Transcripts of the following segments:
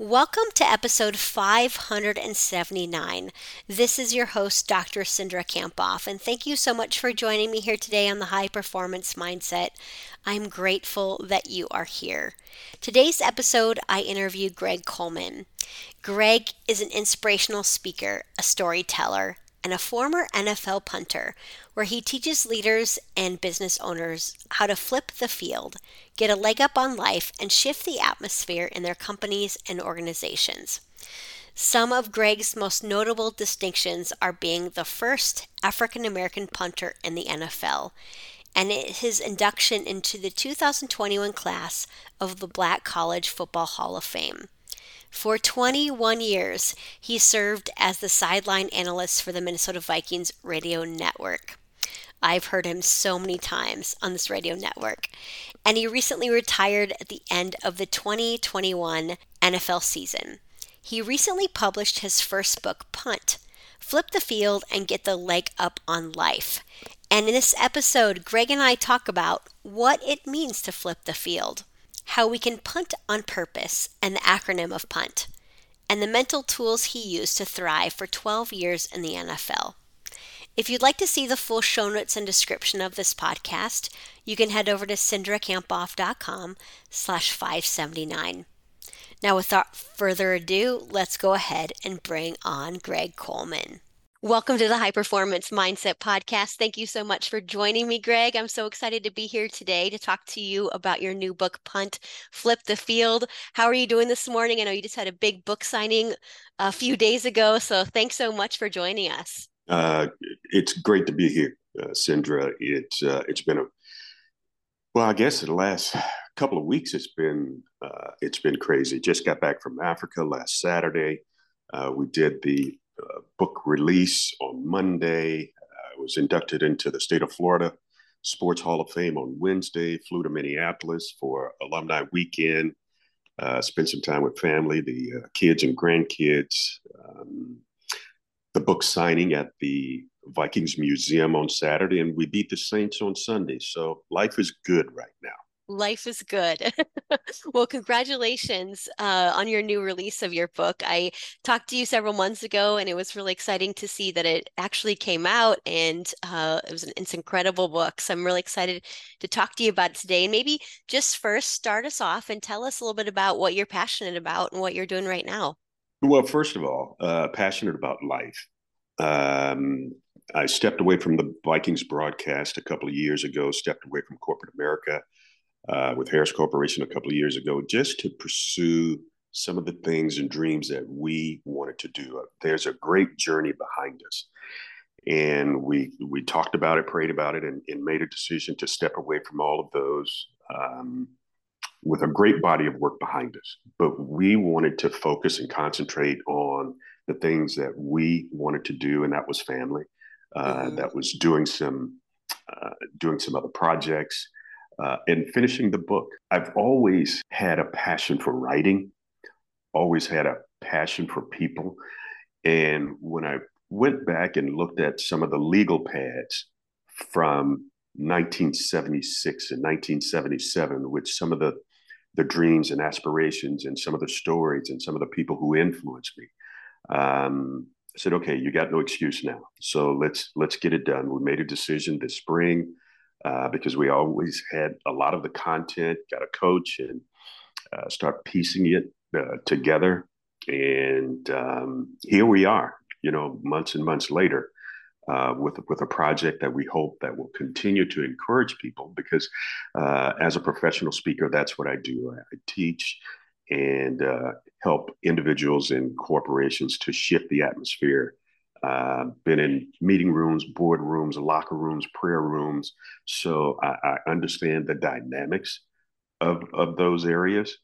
Welcome to episode 579. This is your host, Dr. Cindra Kamphoff, and thank you so much for joining me here today on the High Performance Mindset. I'm grateful that you are here. Today's episode, I interviewed Greg Coleman. Greg is an inspirational speaker, a storyteller, and a former NFL punter, where he teaches leaders and business owners how to flip the field, get a leg up on life, and shift the atmosphere in their companies and organizations. Some of Greg's most notable distinctions are being the first African American punter in the NFL and his induction into the 2021 class of the Black College Football Hall of Fame. For 21 years, he served as the sideline analyst for the Minnesota Vikings radio network. I've heard him so many times on this radio network. And he recently retired at the end of the 2021 NFL season. He recently published his first book, Punt Flip the Field and Get the Leg Up on Life. And in this episode, Greg and I talk about what it means to flip the field how we can punt on purpose and the acronym of PUNT, and the mental tools he used to thrive for 12 years in the NFL. If you'd like to see the full show notes and description of this podcast, you can head over to cindrakamphoff.com slash 579. Now, without further ado, let's go ahead and bring on Greg Coleman. Welcome to the High Performance Mindset Podcast. Thank you so much for joining me, Greg. I'm so excited to be here today to talk to you about your new book, Punt Flip the Field. How are you doing this morning? I know you just had a big book signing a few days ago, so thanks so much for joining us. Uh, it's great to be here, uh, Cindra. It's uh, it's been a well, I guess the last couple of weeks it's been uh, it's been crazy. Just got back from Africa last Saturday. Uh, we did the book release on Monday. I was inducted into the state of Florida Sports Hall of Fame on Wednesday. Flew to Minneapolis for alumni weekend. Uh, spent some time with family, the uh, kids and grandkids. Um, the book signing at the Vikings Museum on Saturday, and we beat the Saints on Sunday. So life is good right now life is good. well, congratulations uh, on your new release of your book. I talked to you several months ago, and it was really exciting to see that it actually came out, and uh, it was an it's incredible book. So I'm really excited to talk to you about it today. And maybe just first start us off and tell us a little bit about what you're passionate about and what you're doing right now. Well, first of all, uh, passionate about life. Um, I stepped away from the Vikings broadcast a couple of years ago, stepped away from corporate America uh, with Harris Corporation a couple of years ago, just to pursue some of the things and dreams that we wanted to do. There's a great journey behind us. And we we talked about it, prayed about it, and, and made a decision to step away from all of those um, with a great body of work behind us. But we wanted to focus and concentrate on the things that we wanted to do, and that was family. Uh, mm-hmm. That was doing some uh, doing some other projects, uh, and finishing the book. I've always had a passion for writing, always had a passion for people. And when I went back and looked at some of the legal pads from 1976 and 1977, with some of the the dreams and aspirations and some of the stories and some of the people who influenced me. Um, I said, okay, you got no excuse now. So let's let's get it done. We made a decision this spring uh, because we always had a lot of the content, got a coach, and uh, start piecing it uh, together. And um, here we are, you know, months and months later. Uh, with with a project that we hope that will continue to encourage people because uh, as a professional speaker that's what I do I, teach and uh, help individuals and corporations to shift the atmosphere uh, been in meeting rooms, board rooms, locker rooms, prayer rooms. So I, I understand the dynamics of, of those areas.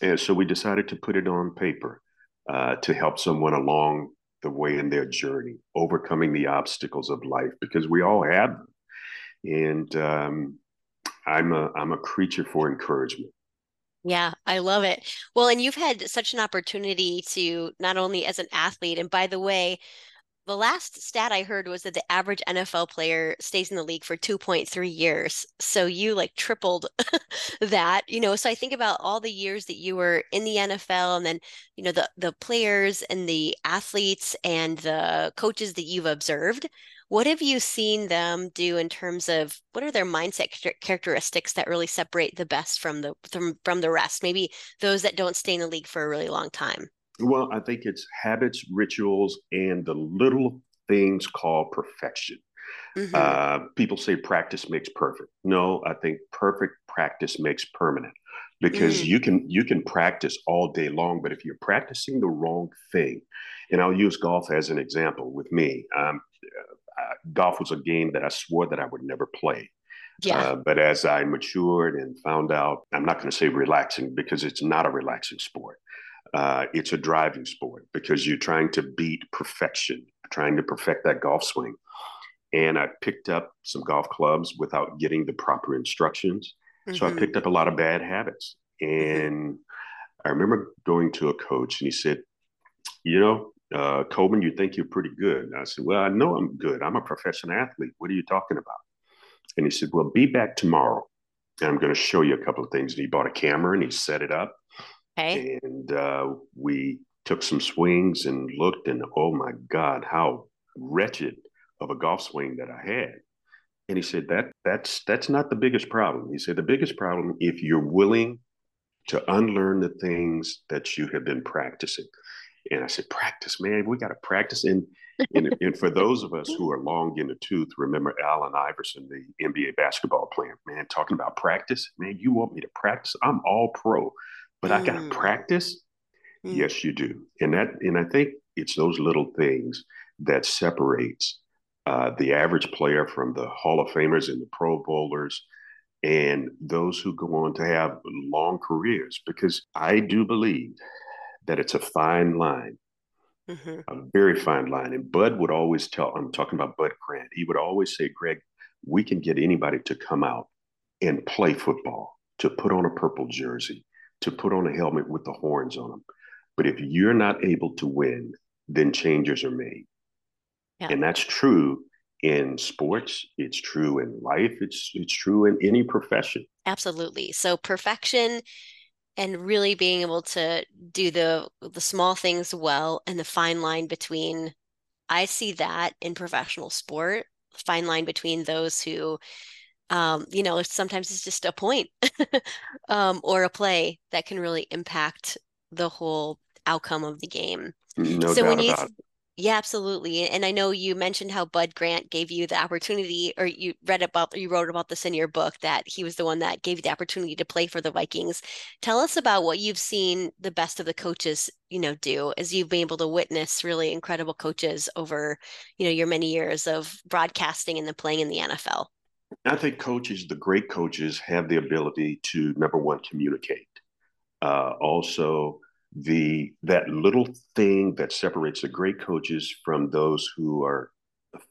And so we decided to put it on paper uh, to help someone along the way in their journey, overcoming the obstacles of life, because we all have them. And um, I'm a I'm a creature for encouragement. Yeah, I love it. Well, and you've had such an opportunity to not only as an athlete, and by the way, the last stat I heard was that the average NFL player stays in the league for 2.3 years. So you like tripled that, you know. So I think about all the years that you were in the NFL and then, you know, the the players and the athletes and the coaches that you've observed. What have you seen them do in terms of what are their mindset characteristics that really separate the best from the from, from the rest? Maybe those that don't stay in the league for a really long time. Well, I think it's habits, rituals, and the little things called perfection. Mm-hmm. Uh, people say practice makes perfect. No, I think perfect practice makes permanent because mm. you can you can practice all day long, but if you're practicing the wrong thing, and I'll use golf as an example with me. Um, uh, golf was a game that I swore that I would never play. Yeah. Uh, but as I matured and found out, I'm not going to say relaxing because it's not a relaxing sport uh, it's a driving sport because you're trying to beat perfection, trying to perfect that golf swing. And I picked up some golf clubs without getting the proper instructions. Mm-hmm. So I mm-hmm. picked up a lot of bad habits. Mm-hmm. And I remember going to a coach and he said, You know, uh, Coleman, you think you're pretty good. And I said, Well, I know I'm good. I'm a professional athlete. What are you talking about? And he said, Well, be back tomorrow. And I'm going to show you a couple of things. And he bought a camera and he set it up. Okay. And uh, we took some swings and looked, and oh my God, how wretched of a golf swing that I had. And he said that that's that's not the biggest problem. He said the biggest problem if you're willing to unlearn the things that you have been practicing. And I said, practice, man, we got to practice. And, and, and for those of us who are long in the tooth, remember Allen Iverson, the NBA basketball player, man, talking about practice. Man, you want me to practice? I'm all pro but mm. I got to practice. Mm. Yes, you do, and that and I think it's those little things that separates uh, the average player from the Hall of Famers and the Pro Bowlers and those who go on to have long careers. Because I do believe that it's a fine line, mm-hmm. a very fine line. And Bud would always tell, I'm talking about Bud Grant, he would always say, Greg, we can get anybody to come out and play football, to put on a purple jersey, to put on a helmet with the horns on them. But if you're not able to win, then changes are made. Yeah. And that's true in sports, it's true in life, it's it's true in any profession. Absolutely. So perfection and really being able to do the the small things well and the fine line between I see that in professional sport, fine line between those who um, you know, sometimes it's just a point um, or a play that can really impact the whole outcome of the game. No so when you, yeah, absolutely. And I know you mentioned how Bud Grant gave you the opportunity, or you read about, you wrote about this in your book that he was the one that gave you the opportunity to play for the Vikings. Tell us about what you've seen the best of the coaches, you know, do as you've been able to witness really incredible coaches over, you know, your many years of broadcasting and then playing in the NFL. I think coaches, the great coaches, have the ability to number one communicate. Uh, also, the that little thing that separates the great coaches from those who are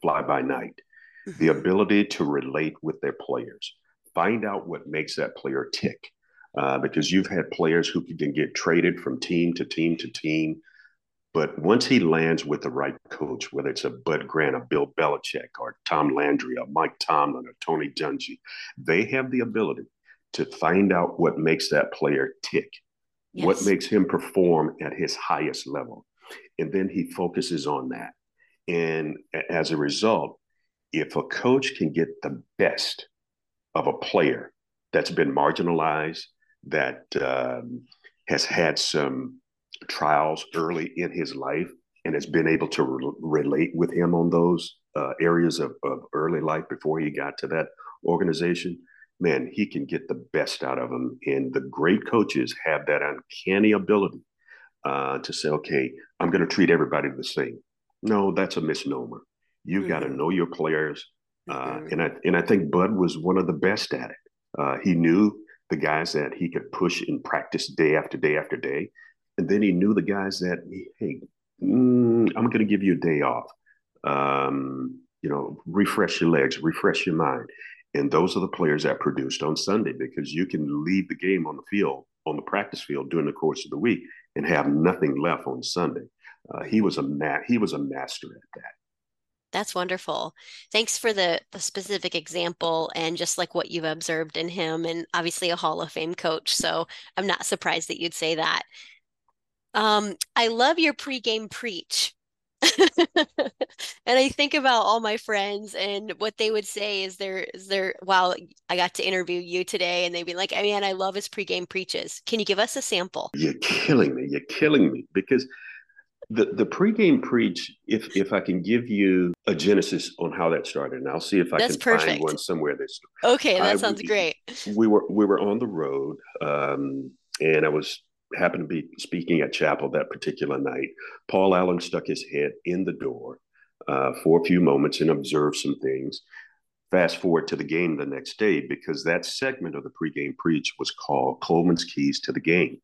fly by night, mm-hmm. the ability to relate with their players, find out what makes that player tick. Uh, because you've had players who can get traded from team to team to team but once he lands with the right coach, whether it's a Bud Grant, a Bill Belichick, or Tom Landry, or Mike Tomlin, or Tony Dungy, they have the ability to find out what makes that player tick, yes. what makes him perform at his highest level. And then he focuses on that. And as a result, if a coach can get the best of a player that's been marginalized, that um, has had some trials early in his life and has been able to re- relate with him on those uh, areas of, of early life before he got to that organization, man, he can get the best out of them. And the great coaches have that uncanny ability uh, to say, okay, I'm going to treat everybody the same. No, that's a misnomer. You mm-hmm. got to know your players. Uh, mm-hmm. And I and I think Bud was one of the best at it. Uh, he knew the guys that he could push in practice day after day after day. And then he knew the guys that, hey, mm, I'm going to give you a day off. Um, you know, refresh your legs, refresh your mind. And those are the players that produced on Sunday because you can leave the game on the field, on the practice field during the course of the week and have nothing left on Sunday. Uh, he was a ma- he was a master at that. That's wonderful. Thanks for the the specific example and just like what you've observed in him and obviously a Hall of Fame coach. So I'm not surprised that you'd say that. Um, I love your pregame preach. and I think about all my friends and what they would say is there is there wow I got to interview you today and they'd be like, I mean, I love his pregame preaches. Can you give us a sample? You're killing me. You're killing me because the the pregame preach, if if I can give you a genesis on how that started, and I'll see if I That's can perfect. find one somewhere. That's okay. That I, sounds great. We were we were on the road, um, and I was happened to be speaking at chapel that particular night. Paul Allen stuck his head in the door uh, for a few moments and observed some things. Fast forward to the game the next day because that segment of the pregame preach was called Coleman's Keys to the Game.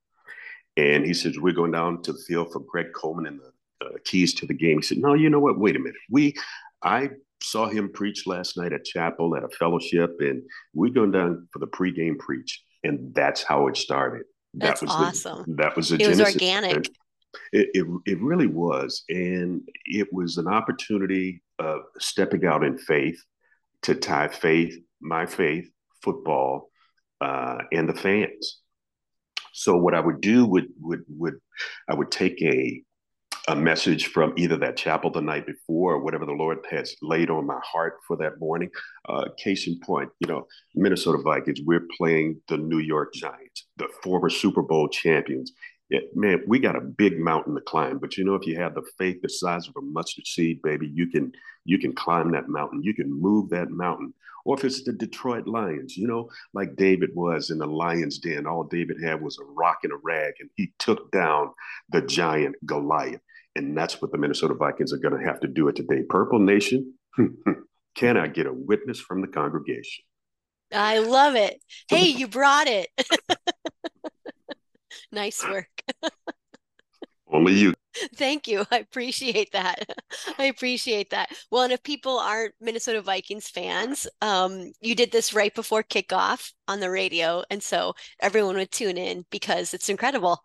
And he says, We're going down to the field for Greg Coleman and the uh, keys to the game. He said, No, you know what? Wait a minute. We, I saw him preach last night at chapel at a fellowship, and we're going down for the pregame preach. And that's how it started. That's that was awesome. The, that was a it genesis. was organic. It, it, it really was. And it was an opportunity of stepping out in faith to tie faith, my faith, football, uh, and the fans. So what I would do would would would I would take a a message from either that chapel the night before or whatever the Lord has laid on my heart for that morning. Uh, case in point, you know, Minnesota Vikings, we're playing the New York Giants, the former Super Bowl champions. Man, we got a big mountain to climb, but you know, if you have the faith the size of a mustard seed, baby, you can you can climb that mountain. You can move that mountain or if it's the Detroit Lions, you know, like David was in the Lions' den. All David had was a rock and a rag, and he took down the giant Goliath. And that's what the Minnesota Vikings are going to have to do it today. Purple Nation, can I get a witness from the congregation? I love it. Hey, you brought it. nice work. Only you. Thank you. I appreciate that. I appreciate that. Well, and if people aren't Minnesota Vikings fans, um, you did this right before kickoff on the radio. And so everyone would tune in because it's incredible.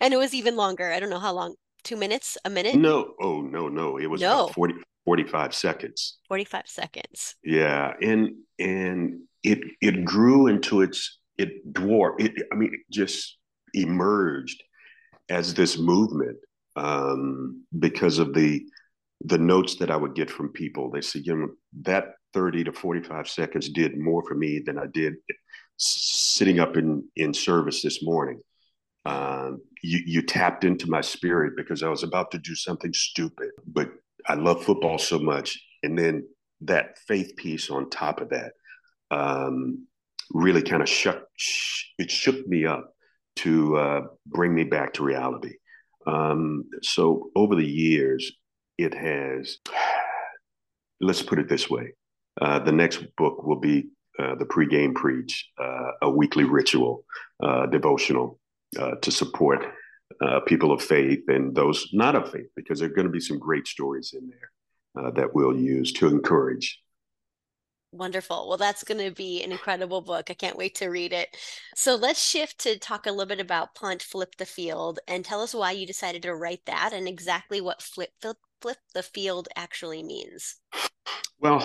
and it was even longer. I don't know how long, two minutes, a minute? No. Oh, no, no. It was no. about 40, 45 seconds. 45 seconds. Yeah. And, and it, it grew into its, it dwarfed, it, I mean, it just emerged as this movement um, because of the the notes that I would get from people. They said, you know, that 30 to 45 seconds did more for me than I did sitting up in in service this morning. Um, you, you tapped into my spirit because I was about to do something stupid, but I love football so much. And then that faith piece on top of that um, really kind of shook, it shook me up to uh, bring me back to reality. Um, so over the years, it has, let's put it this way uh, the next book will be uh, the pregame preach, uh, a weekly ritual, uh, devotional uh, to support people of faith and those not of faith, because there are going to be some great stories in there that we'll use to encourage Wonderful. Well, that's going to be an incredible book. I can't wait to read it. So let's shift to talk a little bit about Punt Flip the Field and tell us why you decided to write that and exactly what flip, flip, flip the field actually means. Well,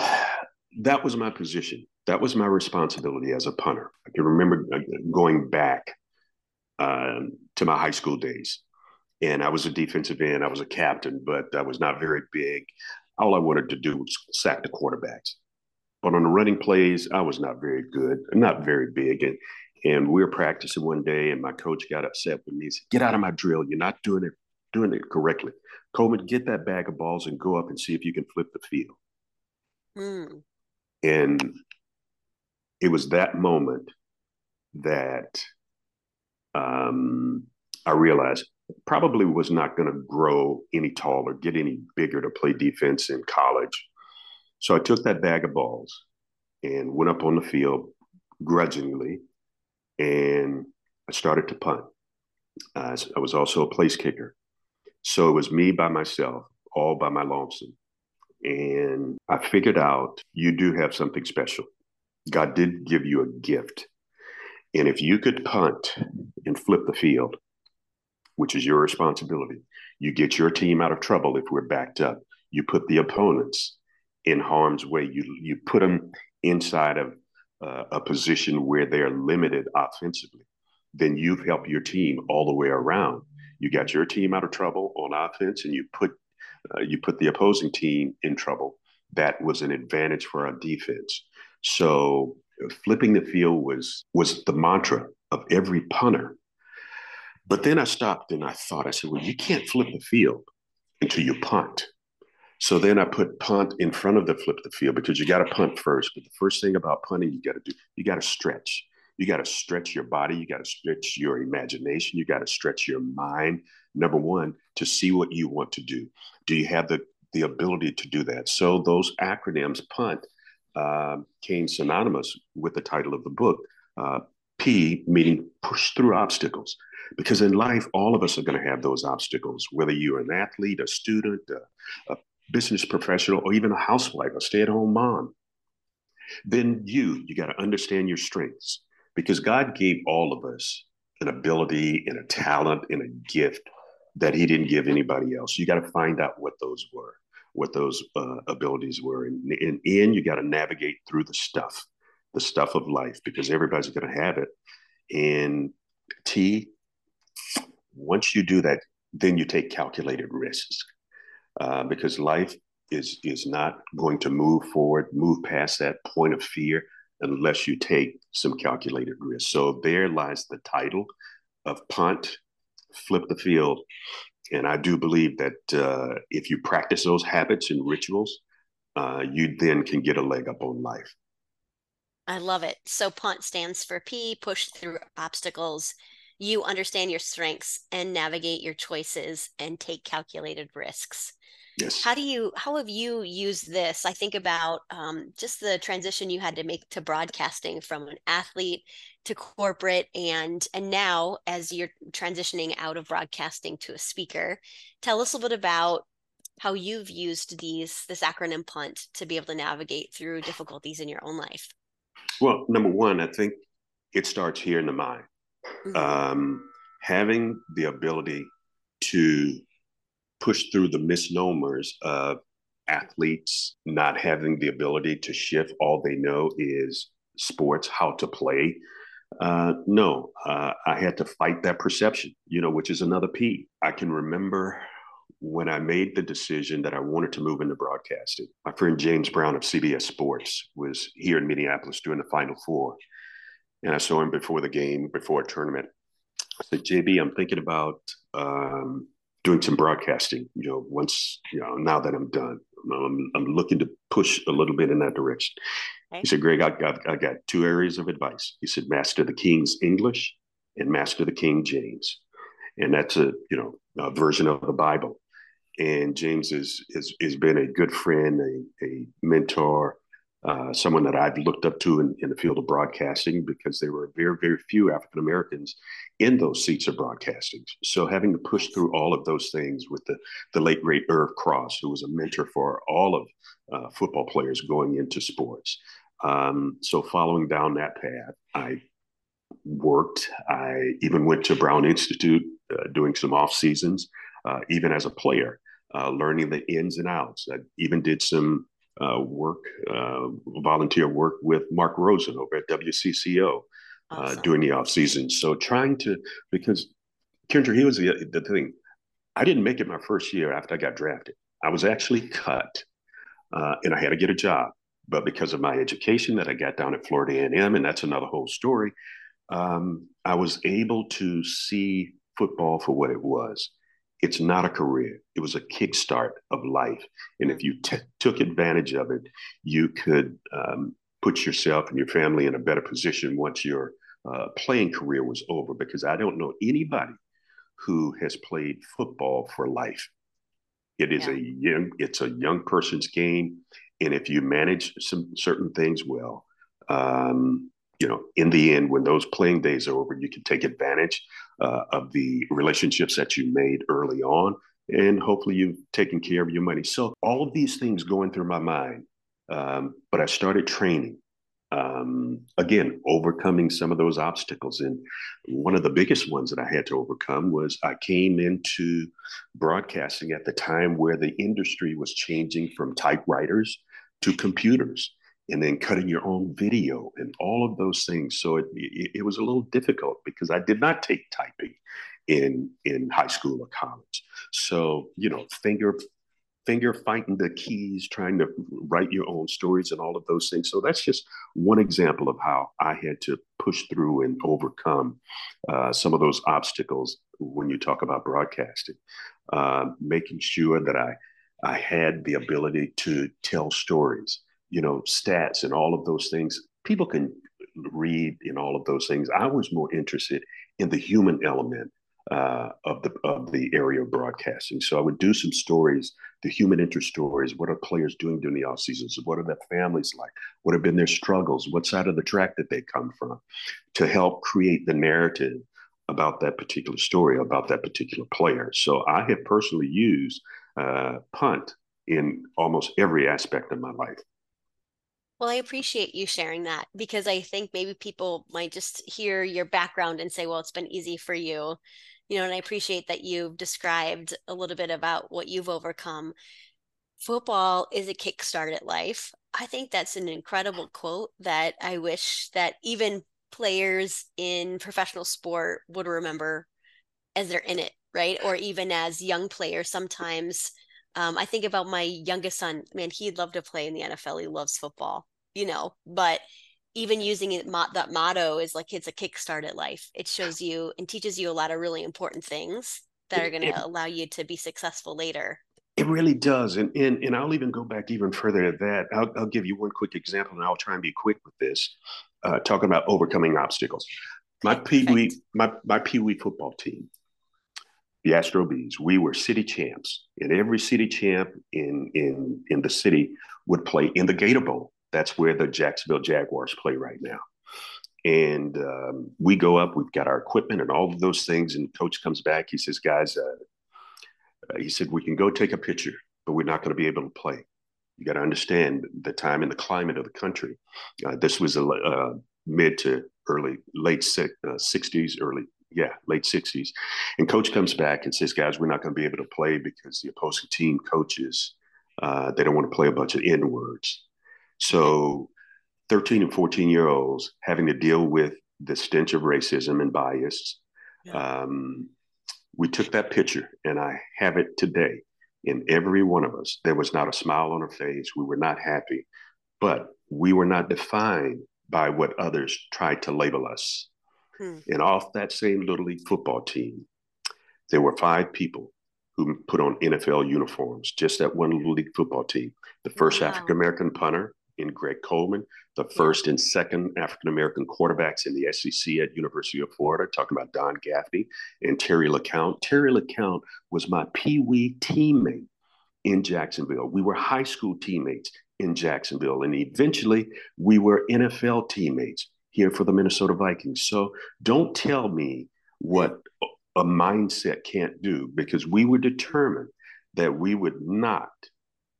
that was my position. That was my responsibility as a punter. I can remember uh, going back um, to my high school days. And I was a defensive end, I was a captain, but I was not very big. All I wanted to do was sack the quarterbacks but on the running plays, I was not very good, not very big. And and we were practicing one day, and my coach got upset with me. He said, "Get out of my drill! You're not doing it doing it correctly. Coleman, get that bag of balls and go up and see if you can flip the field." Mm. And it was that moment that um, I realized probably was not going to grow any taller, get any bigger to play defense in college so I took that bag of balls and went up on the field grudgingly, and I started to punt. Uh, I was also a place kicker. So it was me by myself, all by my lonesome. And I figured out you do have something special. God did give you a gift. And if you could punt and flip the field, which is your responsibility, you get your team out of trouble if we're backed up. You put the opponents in harm's way. You you put them inside of uh, a position where they're limited offensively. Then you've helped your team all the way around. You got your team out of trouble on offense, and you put uh, you put the opposing team in trouble. That was an advantage for our defense. So flipping the field was was the mantra of every punter. But then I stopped and I thought, I said, well, you can't flip the field until you punt. So then I put punt in front of the flip the field because you got to punt first. But the first thing about punting, you got to do, you got to stretch. You got to stretch your body. You got to stretch your imagination. You got to stretch your mind. Number one, to see what you want to do. Do you have the the ability to do that? So those acronyms, punt, uh, came synonymous with the title of the book. Uh, P meaning push through obstacles. Because in life, all of us are going to have those obstacles, whether you're an athlete, a student, a, a business professional, or even a housewife, a stay at home mom. Then you, you got to understand your strengths because God gave all of us an ability and a talent and a gift that He didn't give anybody else. You got to find out what those were, what those uh, abilities were. And, and in, you got to navigate through the stuff, the stuff of life, because everybody's going to have it. And T, once you do that, then you take calculated risks uh, because life is is not going to move forward, move past that point of fear unless you take some calculated risks. So there lies the title of punt, flip the field, and I do believe that uh, if you practice those habits and rituals, uh, you then can get a leg up on life. I love it. So punt stands for P, push through obstacles you understand your strengths and navigate your choices and take calculated risks. Yes. How do you, how have you used this? I think about um, just the transition you had to make to broadcasting from an athlete to corporate and and now as you're transitioning out of broadcasting to a speaker tell us a little bit about how you've used these this acronym punt to be able to navigate through difficulties in your own life well number one i think it starts here in the mind mm-hmm. um, having the ability to push through the misnomers of athletes not having the ability to shift. All they know is sports how to play. Uh, no uh, i had to fight that perception you know which is another p. I can remember when i made the decision that i wanted to move into broadcasting. My friend james brown of cbs sports was here in minneapolis during the final four and I saw him before the game, before a tournament. I said, JB, I'm thinking about um, doing some broadcasting. You know, once you know, now that I'm done, I'm, I'm looking to push a little bit in that direction. Okay. He said, Greg, I got I got two areas of advice. He said, master the King's English and master the King James, and that's a you know a version of the Bible. And James is is has been a good friend, a, a mentor, uh, someone that I've looked up to in, in, the field of broadcasting because there were very, very few African Americans in those seats of broadcasting. So having to push through all of those things with the, the late great Irv Cross, who was a mentor for all of uh, football players going into sports. Um, so following down that path, I worked. I even went to Brown Institute uh, doing some off seasons, uh, even as a player, uh, learning the ins and outs. I even did some uh, work, uh, volunteer work with Mark Rosen over at WCCO uh, awesome. during the off season. So trying to because Cindra, he was the, the thing. I didn't make it my first year after I got drafted. I was actually cut, uh, and I had to get a job. But because of my education that I got down at Florida A&M, and that's another whole story, um, I was able to see football for what it was it's not a career. It was a kickstart of life. And if you t- took advantage of it, you could um, put yourself and your family in a better position once your uh, playing career was over. Because I don't know anybody who has played football for life. It is yeah. a young, it's a young person's game, and if you manage some certain things well, um, you know, in the end, when those playing days are over, you can take advantage uh, of the relationships that you made early on, and hopefully you've taken care of your money. So all of these things going through my mind, um, but I started training. Um, again, overcoming some of those obstacles. And one of the biggest ones that I had to overcome was I came into broadcasting at the time where the industry was changing from typewriters to computers and then cutting your own video and all of those things. So it, it, it, was a little difficult because I did not take typing in in high school or college. So you know, finger finger fighting the keys, trying to write your own stories and all of those things. So that's just one example of how I had to push through and overcome uh, some of those obstacles when you talk about broadcasting. Uh, making sure that I I had the ability to tell stories, you know, stats and all of those things. People can read in all of those things. I was more interested in the human element uh, of the of the area of broadcasting. So I would do some stories, the human interest stories. What are players doing during the off seasons? What are their families like? What have been their struggles? What side of the track did they come from? To help create the narrative about that particular story, about that particular player. So I have personally used uh, punt in almost every aspect of my life. Well, I appreciate you sharing that because I think maybe people might just hear your background and say, well, it's been easy for you you know, and I appreciate that you've described a little bit about what you've overcome. Football is a kickstart at life. I think that's an incredible quote that I wish that even players in professional sport would remember as they're in it, right? Or even as young players, sometimes um, I think about my youngest son, man, he'd love to play in the NFL. He loves football, you know, but even using it that motto is like it's a kickstart at life. It shows you and teaches you a lot of really important things that are going to allow you to be successful later. It really does and, and and i'll even go back even further at that. I'll, I'll give you one quick example and i'll try and be quick with this uh, talking about overcoming obstacles. My pee wee my, my pee wee football team the Astro Bees, we were city champs, and every city champ in in in the city would play in the Gator Bowl. That's where the Jacksonville Jaguars play right now. And um, we go up, we've got our equipment and all of those things. And coach comes back. He says, guys, uh, he said, we can go take a picture, but we're not going to be able to play. You got to understand the time and the climate of the country. Uh, this was a uh, mid to early, late six, uh, 60s, early, yeah, late 60s. And coach comes back and says, guys, we're not going to be able to play because the opposing team coaches, uh, they don't want to play a bunch of N words. So 13 and 14 year olds having to deal with the stench of racism and bias. Yeah. Um, we took that picture and I have it today in every one of us. There was not a smile on our face. We were not happy, but we were not defined by what others tried to label us. Hmm. And off that same Little League football team, there were five people who put on NFL uniforms, just that one Little League football team. The first wow. African American punter, in Greg Coleman, the first and second African American quarterbacks in the SEC at University of Florida, talking about Don Gaffney and Terry LeCount. Terry LeCount was my Pee Wee teammate in Jacksonville. We were high school teammates in Jacksonville, and eventually we were NFL teammates here for the Minnesota Vikings. So don't tell me what a mindset can't do because we were determined that we would not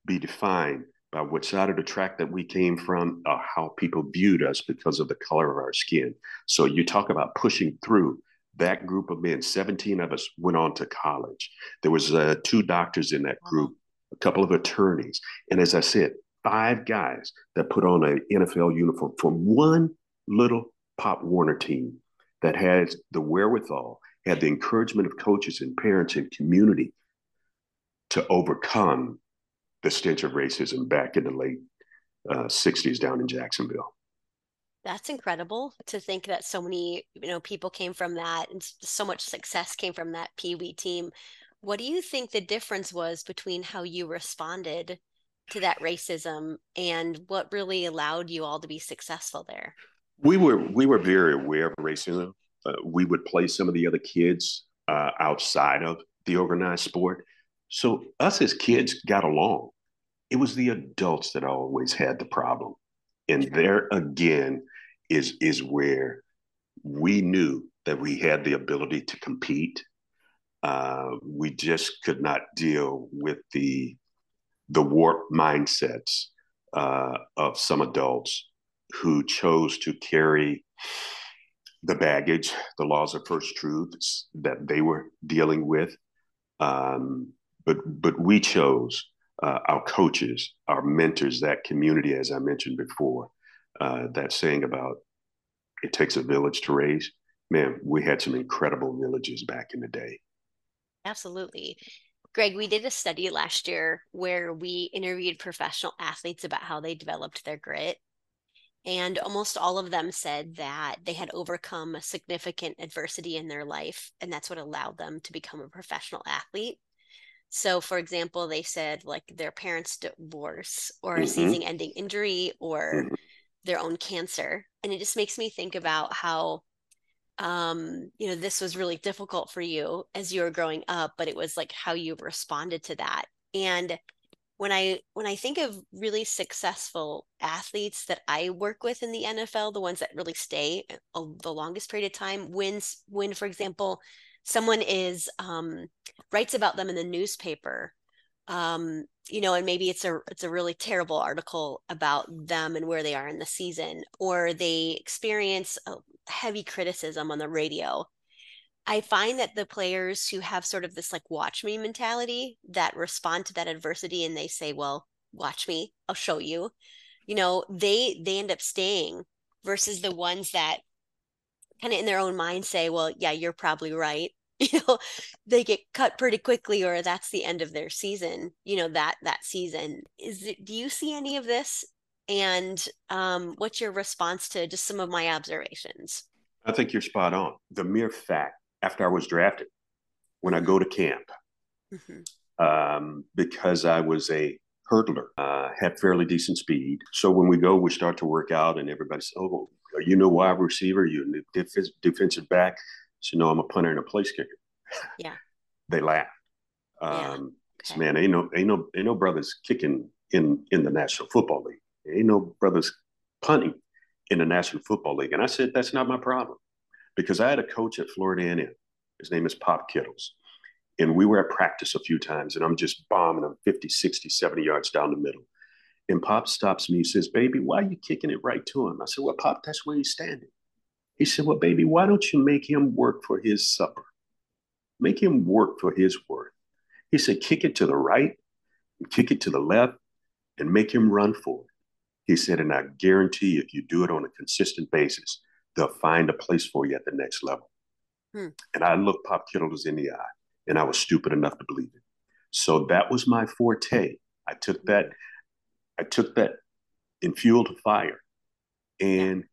be defined by what side of the track that we came from, or how people viewed us because of the color of our skin. So you talk about pushing through. That group of men, 17 of us went on to college. There was uh, two doctors in that group, a couple of attorneys, and as I said, five guys that put on an NFL uniform from one little Pop Warner team that has the wherewithal, had the encouragement of coaches and parents and community to overcome the stench of racism back in the late uh, 60s down in Jacksonville. That's incredible to think that so many you know people came from that and so much success came from that Pee Wee team. What do you think the difference was between how you responded to that racism and what really allowed you all to be successful there? We were we were very aware of racism. Uh, we would play some of the other kids uh, outside of the organized sport, so us as kids got along. It was the adults that always had the problem. And there again is is where we knew that we had the ability to compete. Uh, we just could not deal with the the warped mindsets uh, of some adults who chose to carry the baggage, the laws of first truths that they were dealing with, um, but but we chose uh, our coaches, our mentors, that community, as I mentioned before, uh, that saying about it takes a village to raise. Man, we had some incredible villages back in the day. Absolutely. Greg, we did a study last year where we interviewed professional athletes about how they developed their grit. And almost all of them said that they had overcome a significant adversity in their life, and that's what allowed them to become a professional athlete. So, for example, they said like their parents' divorce or mm-hmm. a season ending injury or mm-hmm. their own cancer. And it just makes me think about how um you know this was really difficult for you as you were growing up but it was like how you responded to that and when i when i think of really successful athletes that i work with in the nfl the ones that really stay a, the longest period of time wins when for example someone is um writes about them in the newspaper um you know and maybe it's a it's a really terrible article about them and where they are in the season or they experience heavy criticism on the radio. I find that the players who have sort of this like watch me mentality that respond to that adversity and they say well watch me. I'll show you. You know they they end up staying versus the ones that kind of in their own mind say well yeah you're probably right. You know they get cut pretty quickly or that's the end of their season you know that that season. Is it, do you see any of this? And um, what's your response to just some of my observations? I think you're spot on. The mere fact after i was drafted when i go to camp mm-hmm. um, because i was a hurdler uh, had fairly decent speed. So when we go we start to work out and everybody says oh you no wide receiver you defensive back so no, I'm a punter and a place kicker. Yeah. they laughed. Um, yeah. okay. Man, ain't no ain't no ain't no brothers kicking in in the National Football League. Ain't no brothers punting in the National Football League. And I said that's not my problem because I had a coach at Florida A&M. His name is Pop Kittles. And we were at practice a few times, and I'm just bombing them 50, 60, 70 yards down the middle. And Pop stops me. He says, Baby, why are you kicking it right to him? I said, Well, Pop, that's where he's standing. He said, Well, baby, why don't you make him work for his supper? Make him work for his worth. He said, Kick it to the right, kick it to the left, and make him run for it. He said, And I guarantee if you do it on a consistent basis, they'll find a place for you at the next level. Hmm. And I looked Pop Kittles in the eye, and I was stupid enough to believe it. So that was my forte. I took that, I took that and fuel to fire and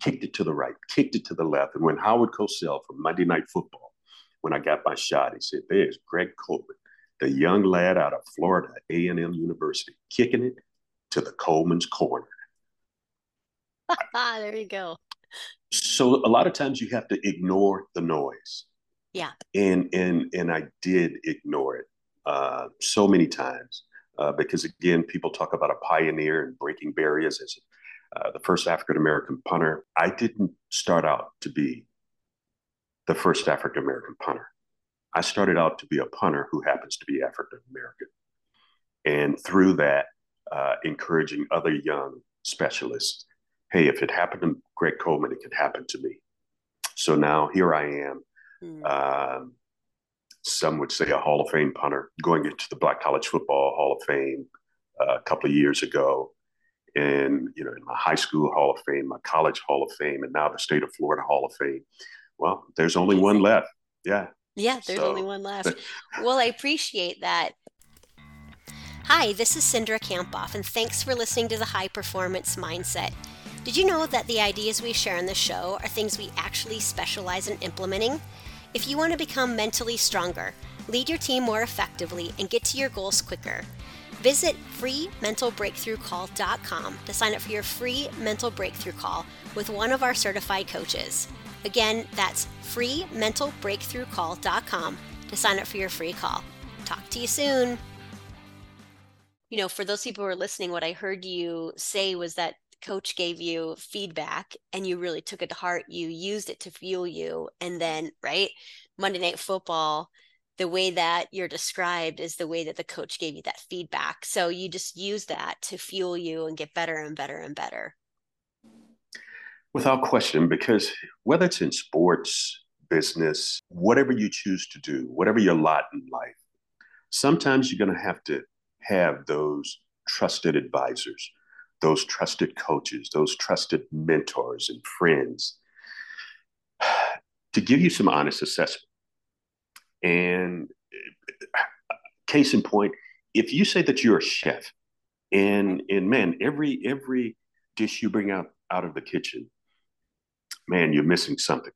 kicked it to the right, kicked it to the left. And when Howard Cosell from Monday Night Football, when I got my shot, he said, "There's Greg Coleman, the young lad out of Florida A&M University, kicking it to the Coleman's corner." there you go. So a lot of times you have to ignore the noise. Yeah. And and and I did ignore it uh, so many times uh, because again, people talk about a pioneer and breaking barriers as uh, the first African American punter. I didn't start out to be the first African American punter. I started out to be a punter who happens to be African American. And through that, uh, encouraging other young specialists hey, if it happened to Greg Coleman, it could happen to me. So now here I am. Mm. Um, some would say a Hall of Fame punter going into the Black College Football Hall of Fame uh, a couple of years ago in you know in my high school Hall of Fame, my college Hall of Fame, and now the state of Florida Hall of Fame. Well, there's only one left. Yeah. Yeah, there's so, only one left. well, I appreciate that. Hi, this is Cindra Kamphoff, and thanks for listening to the High Performance Mindset. Did you know that the ideas we share on the show are things we actually specialize in implementing? If you want to become mentally stronger, lead your team more effectively, and get to your goals quicker, Visit freementalbreakthroughcall.com to sign up for your free mental breakthrough call with one of our certified coaches. Again, that's freementalbreakthroughcall.com to sign up for your free call. Talk to you soon. You know, for those people who are listening, what I heard you say was that coach gave you feedback and you really took it to heart. You used it to fuel you. And then, right, Monday Night Football the way that you're described is the way that the coach gave you that feedback. So you just use that to fuel you and get better and better and better. Without question, because whether it's in sports, business, whatever you choose to do, whatever your lot in life, sometimes you're going to have to have those trusted advisors, those trusted coaches, those trusted mentors and friends to give you some honest assessment. And case in point, if you say that you're a chef, and and man, every every dish you bring out out of the kitchen, man, you're missing something.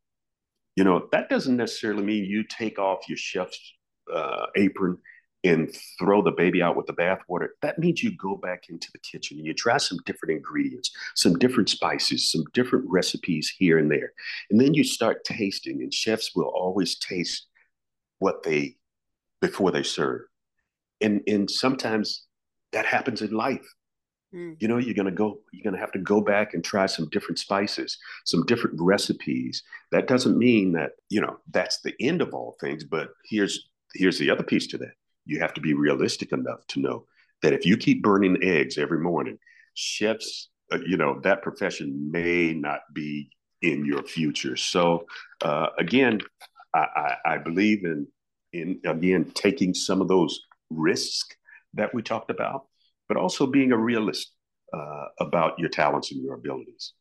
You know that doesn't necessarily mean you take off your chef's uh, apron and throw the baby out with the bathwater. That means you go back into the kitchen and you try some different ingredients, some different spices, some different recipes here and there. And then you start tasting, and chefs will always taste what they before they serve. And and sometimes that happens in life. Mm. You know, you're gonna go, you're gonna have to go back and try some different spices, some different recipes. That doesn't mean that, you know, that's the end of all things, but here's here's the other piece to that you have to be realistic enough to know that if you keep burning eggs every morning, chefs, uh, you know, that profession may not be in your future. So uh, again, I, I, I believe in in again taking some of those risks that we talked about, but also being a realist uh, about your talents and your abilities.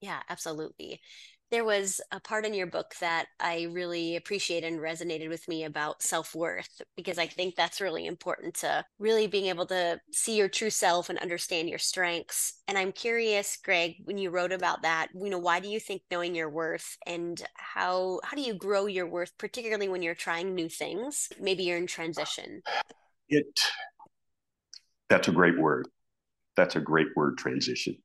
Yeah, absolutely there was a part in your book that I really appreciated and resonated with me about self worth, because I think that's really important to really being able to see your true self and understand your strengths. And I'm curious, Greg, when you wrote about that, you know, why do you think knowing your worth and how how do you grow your worth, particularly when you're trying new things? Maybe you're in transition. It that's a great word. That's a great word, transition.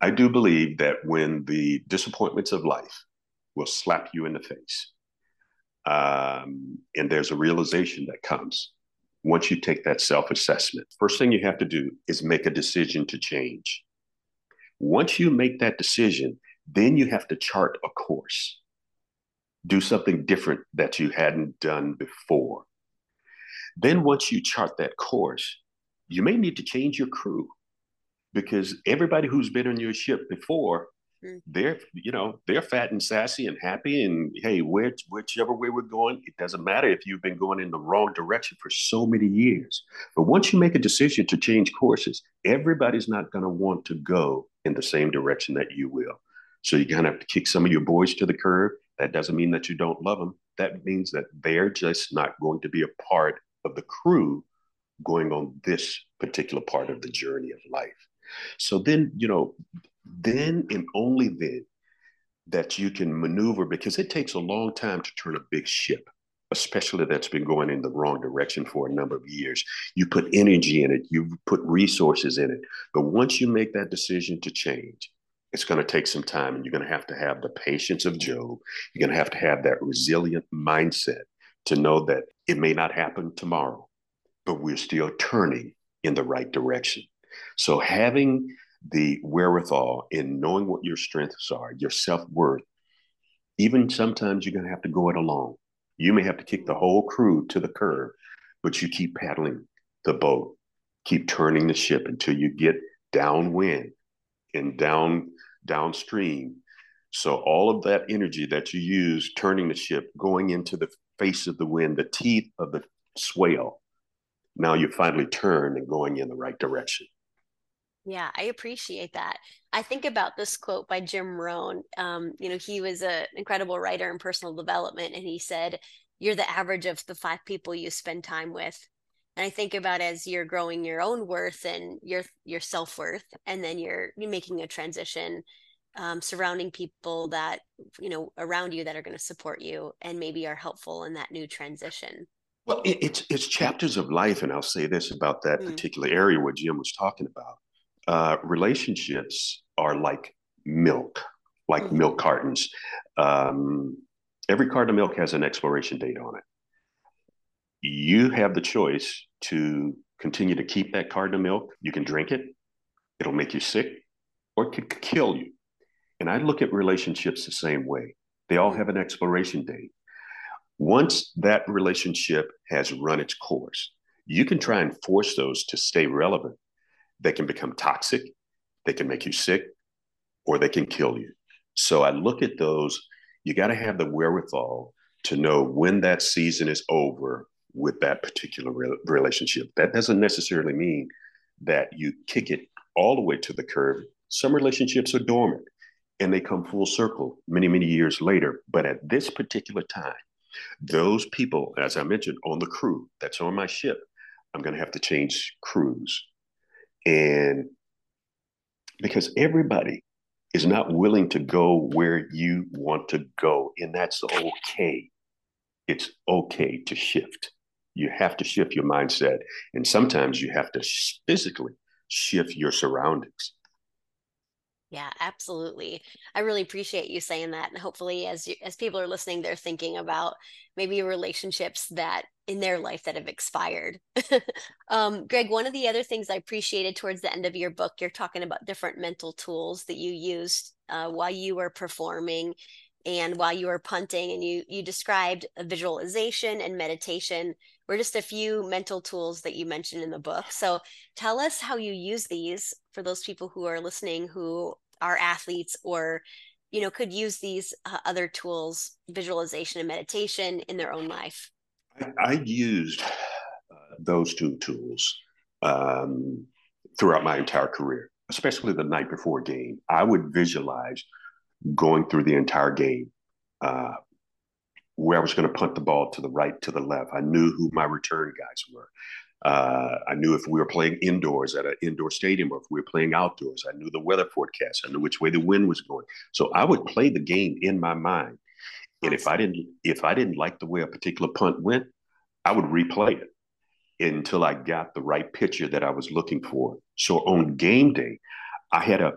I do believe that when the disappointments of life will slap you in the face, um, and there's a realization that comes once you take that self assessment, first thing you have to do is make a decision to change. Once you make that decision, then you have to chart a course, do something different that you hadn't done before. Then, once you chart that course, you may need to change your crew because everybody who's been on your ship before mm. they're you know they're fat and sassy and happy and hey which, whichever way we're going it doesn't matter if you've been going in the wrong direction for so many years. But once you make a decision to change courses everybody's not going to want to go in the same direction that you will. So you're going to have to kick some of your boys to the curb. That doesn't mean that you don't love them that means that they're just not going to be a part of the crew going on this particular part of the journey of life so then, you know, then and only then that you can maneuver because it takes a long time to turn a big ship, especially that's been going in the wrong direction for a number of years. You put energy in it, you put resources in it. But once you make that decision to change, it's going to take some time and you're going to have to have the patience of Job. You're going to have to have that resilient mindset to know that it may not happen tomorrow, but we're still turning in the right direction. So having the wherewithal in knowing what your strengths are, your self worth, even sometimes you're going to have to go it alone. You may have to kick the whole crew to the curb, but you keep paddling the boat, keep turning the ship until you get downwind and down downstream. So all of that energy that you use turning the ship, going into the face of the wind, the teeth of the swale, now you finally turn and going in the right direction. Yeah, I appreciate that. I think about this quote by Jim Rohn. Um, you know, he was an incredible writer in personal development, and he said, You're the average of the five people you spend time with. And I think about as you're growing your own worth and your your self worth, and then you're, you're making a transition, um, surrounding people that you know around you that are going to support you and maybe are helpful in that new transition. Well, it, it's it's chapters of life, and I'll say this about that mm. particular area what Jim was talking about uh, relationships are like milk, like mm-hmm. milk cartons. Um, every carton of milk has an expiration date on it. You have the choice to continue to keep that carton of milk. You can drink it, it'll make you sick, or it could kill you. And I look at relationships the same way. They all have an expiration date. Once that relationship has run its course, you can try and force those to stay relevant they can become toxic, they can make you sick, or they can kill you. So I look at those, you got to have the wherewithal to know when that season is over, with that particular re- relationship. That doesn't necessarily mean that you kick it all the way to the curb. Some relationships are dormant and they come full circle many, many years later. But at this particular time, those people, as I mentioned, on the crew that's on my ship, I'm going to have to change crews. And because everybody is not willing to go where you want to go, and that's okay. It's okay to shift. You have to shift your mindset. And sometimes you have to physically shift your surroundings. Yeah, absolutely. I really appreciate you saying that. And hopefully as you, as people are listening, they're thinking about maybe relationships that in their life that have expired. um, Greg, one of the other things I appreciated towards the end of your book, you're talking about different mental tools that you used uh, while you were performing and while you were punting and you you described visualization and meditation were just a few mental tools that you mentioned in the book. So tell us how you use these for those people who are listening who are athletes or you know could use these uh, other tools visualization and meditation in their own life. I, I used uh, those two tools um, throughout my entire career especially the night before a game. I would visualize going through the entire game, uh, where I was going to punt the ball to the right, to the left. I knew who my return guys were. Uh, I knew if we were playing indoors at an indoor stadium or if we were playing outdoors. I knew the weather forecast. I knew which way the wind was going. So I would play the game in my mind. And if I didn't, if I didn't like the way a particular punt went, I would replay it until I got the right picture that I was looking for. So on game day, I had a,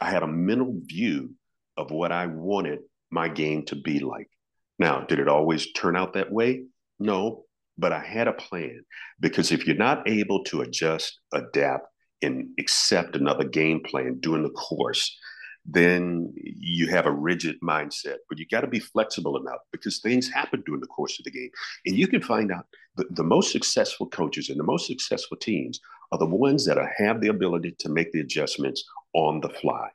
I had a mental view of what I wanted my game to be like. Now, did it always turn out that way? No, but I had a plan because if you're not able to adjust, adapt, and accept another game plan during the course, then you have a rigid mindset. But you got to be flexible enough because things happen during the course of the game. And you can find out the, the most successful coaches and the most successful teams are the ones that are, have the ability to make the adjustments on the fly.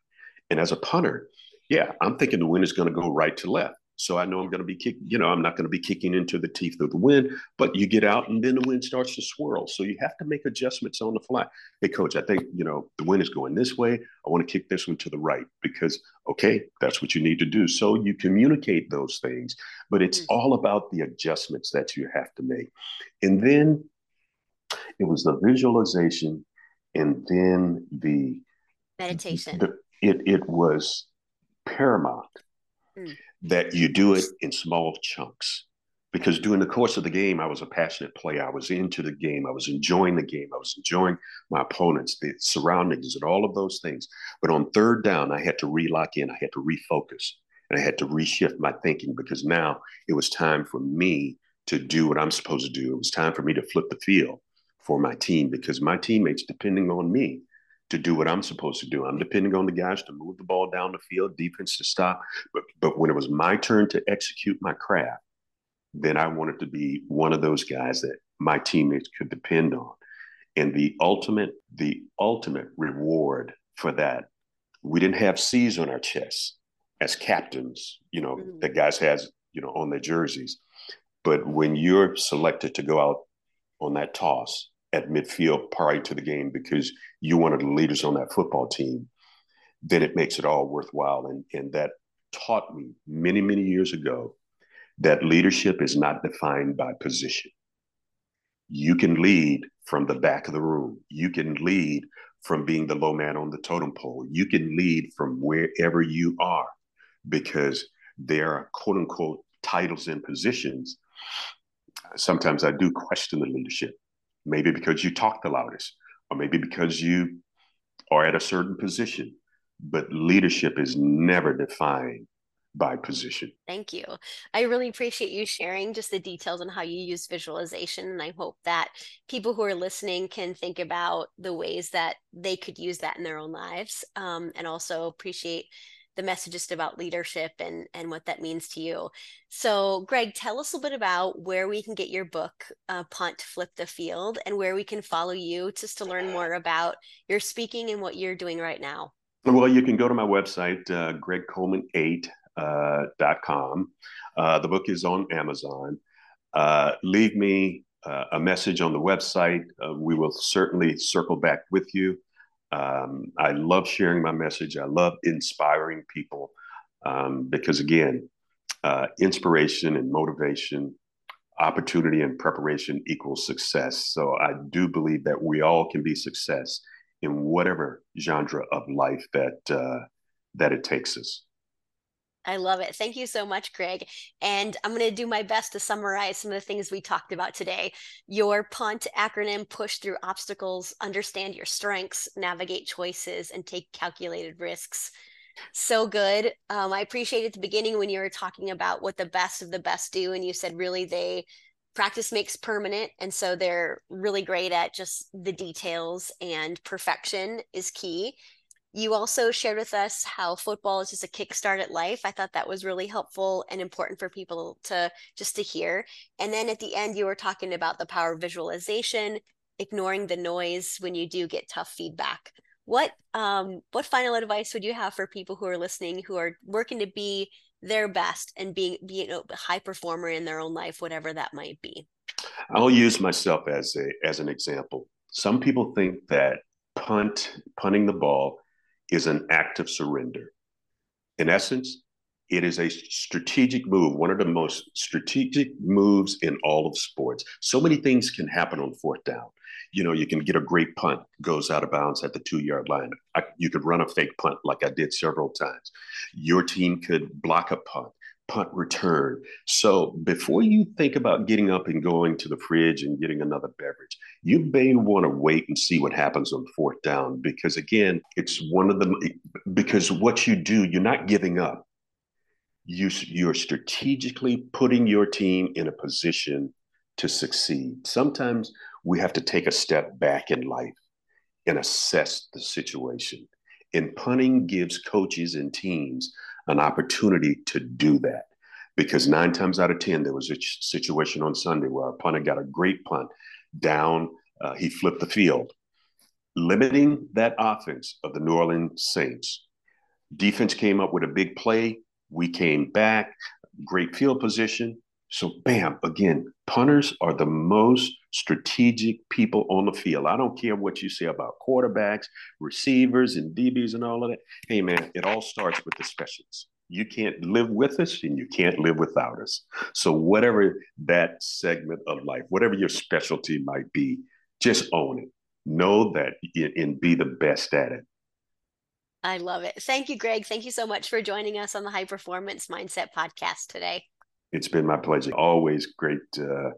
And as a punter, yeah, I'm thinking the wind is going to go right to left. So I know I'm going to be kicking, you know, I'm not going to be kicking into the teeth of the wind, but you get out and then the wind starts to swirl. So you have to make adjustments on the fly. Hey, coach, I think, you know, the wind is going this way. I want to kick this one to the right because, okay, that's what you need to do. So you communicate those things, but it's mm-hmm. all about the adjustments that you have to make. And then it was the visualization and then the meditation. The, it, it was paramount mm. That you do it in small chunks. Because during the course of the game, I was a passionate player. I was into the game. I was enjoying the game. I was enjoying my opponents, the surroundings, and all of those things. But on third down, I had to relock in. I had to refocus and I had to reshift my thinking because now it was time for me to do what I'm supposed to do. It was time for me to flip the field for my team because my teammates depending on me to do what I'm supposed to do. I'm depending on the guys to move the ball down the field, defense to stop. But but when it was my turn to execute my craft, then I wanted to be one of those guys that my teammates could depend on. And the ultimate, the ultimate reward for that, we didn't have C's on our chests as captains, you know, mm-hmm. the guys has, you know, on their jerseys. But when you're selected to go out on that toss at midfield prior to the game because you one of the leaders on that football team, then it makes it all worthwhile. And, and that taught me many, many years ago that leadership is not defined by position. You can lead from the back of the room. You can lead from being the low man on the totem pole. You can lead from wherever you are because there are quote unquote titles and positions. Sometimes I do question the leadership maybe because you talk the loudest, or maybe because you are at a certain position. But leadership is never defined by position. Thank you. I really appreciate you sharing just the details on how you use visualization. And I hope that people who are listening can think about the ways that they could use that in their own lives. Um, and also appreciate the message just about leadership and and what that means to you. So, Greg, tell us a little bit about where we can get your book, uh, Punt Flip the Field, and where we can follow you just to learn more about your speaking and what you're doing right now. Well, you can go to my website, uh, gregcoleman8.com. Uh, uh, the book is on Amazon. uh, leave me uh, a message on the website. We will certainly circle back with you. Um, I love sharing my message. I love inspiring people um, because, again, uh, inspiration and motivation, opportunity and preparation equals success. So I do believe that we all can be success in whatever genre of life that uh, that it takes us. I love it. Thank you so much, Greg. And I'm going to do my best to summarize some of the things we talked about today. Your PUNT acronym push through obstacles, understand your strengths, navigate choices, and take calculated risks. So good. Um, I appreciate at the beginning when you were talking about what the best of the best do. And you said really they practice makes permanent. And so they're really great at just the details and perfection is key you also shared with us how football is just a kickstart at life. I thought that was really helpful and important for people to just to hear. And then at the end, you were talking about the power of visualization, ignoring the noise when you do get tough feedback. What um, what final advice would you have for people who are listening who are working to be their best and being being a high performer in their own life, whatever that might be? I'll use myself as a as an example. Some people think that punt punting the ball is an act of surrender. In essence, it is a strategic move, one of the most strategic moves in all of sports. So many things can happen on fourth down. You know, you can get a great punt, goes out of bounds at the two yard line. I, you could run a fake punt like I did several times. Your team could block a punt punt return. So before you think about getting up and going to the fridge and getting another beverage, you may want to wait and see what happens on fourth down because again, it's one of the because what you do, you're not giving up. You you're strategically putting your team in a position to succeed. Sometimes we have to take a step back in life and assess the situation. And punting gives coaches and teams an opportunity to do that. Because nine times out of 10, there was a situation on Sunday where our punter got a great punt down, uh, he flipped the field, limiting that offense of the New Orleans Saints. Defense came up with a big play. We came back, great field position. So, bam, again, punters are the most strategic people on the field. I don't care what you say about quarterbacks, receivers, and DBs and all of that. Hey, man, it all starts with the specialists. You can't live with us and you can't live without us. So, whatever that segment of life, whatever your specialty might be, just own it. Know that and be the best at it. I love it. Thank you, Greg. Thank you so much for joining us on the High Performance Mindset podcast today. It's been my pleasure. Always great uh,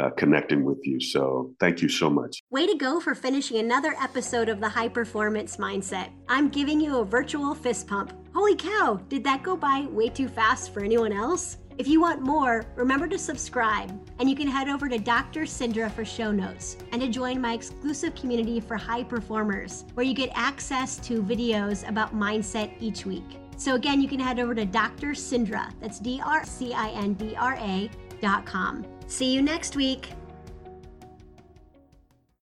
uh, connecting with you. So thank you so much. Way to go for finishing another episode of the High Performance Mindset. I'm giving you a virtual fist pump. Holy cow, did that go by way too fast for anyone else? If you want more, remember to subscribe, and you can head over to Dr. Cindra for show notes and to join my exclusive community for high performers, where you get access to videos about mindset each week. So again, you can head over to Dr. Cindra. that's D R C I N D R A dot com. See you next week.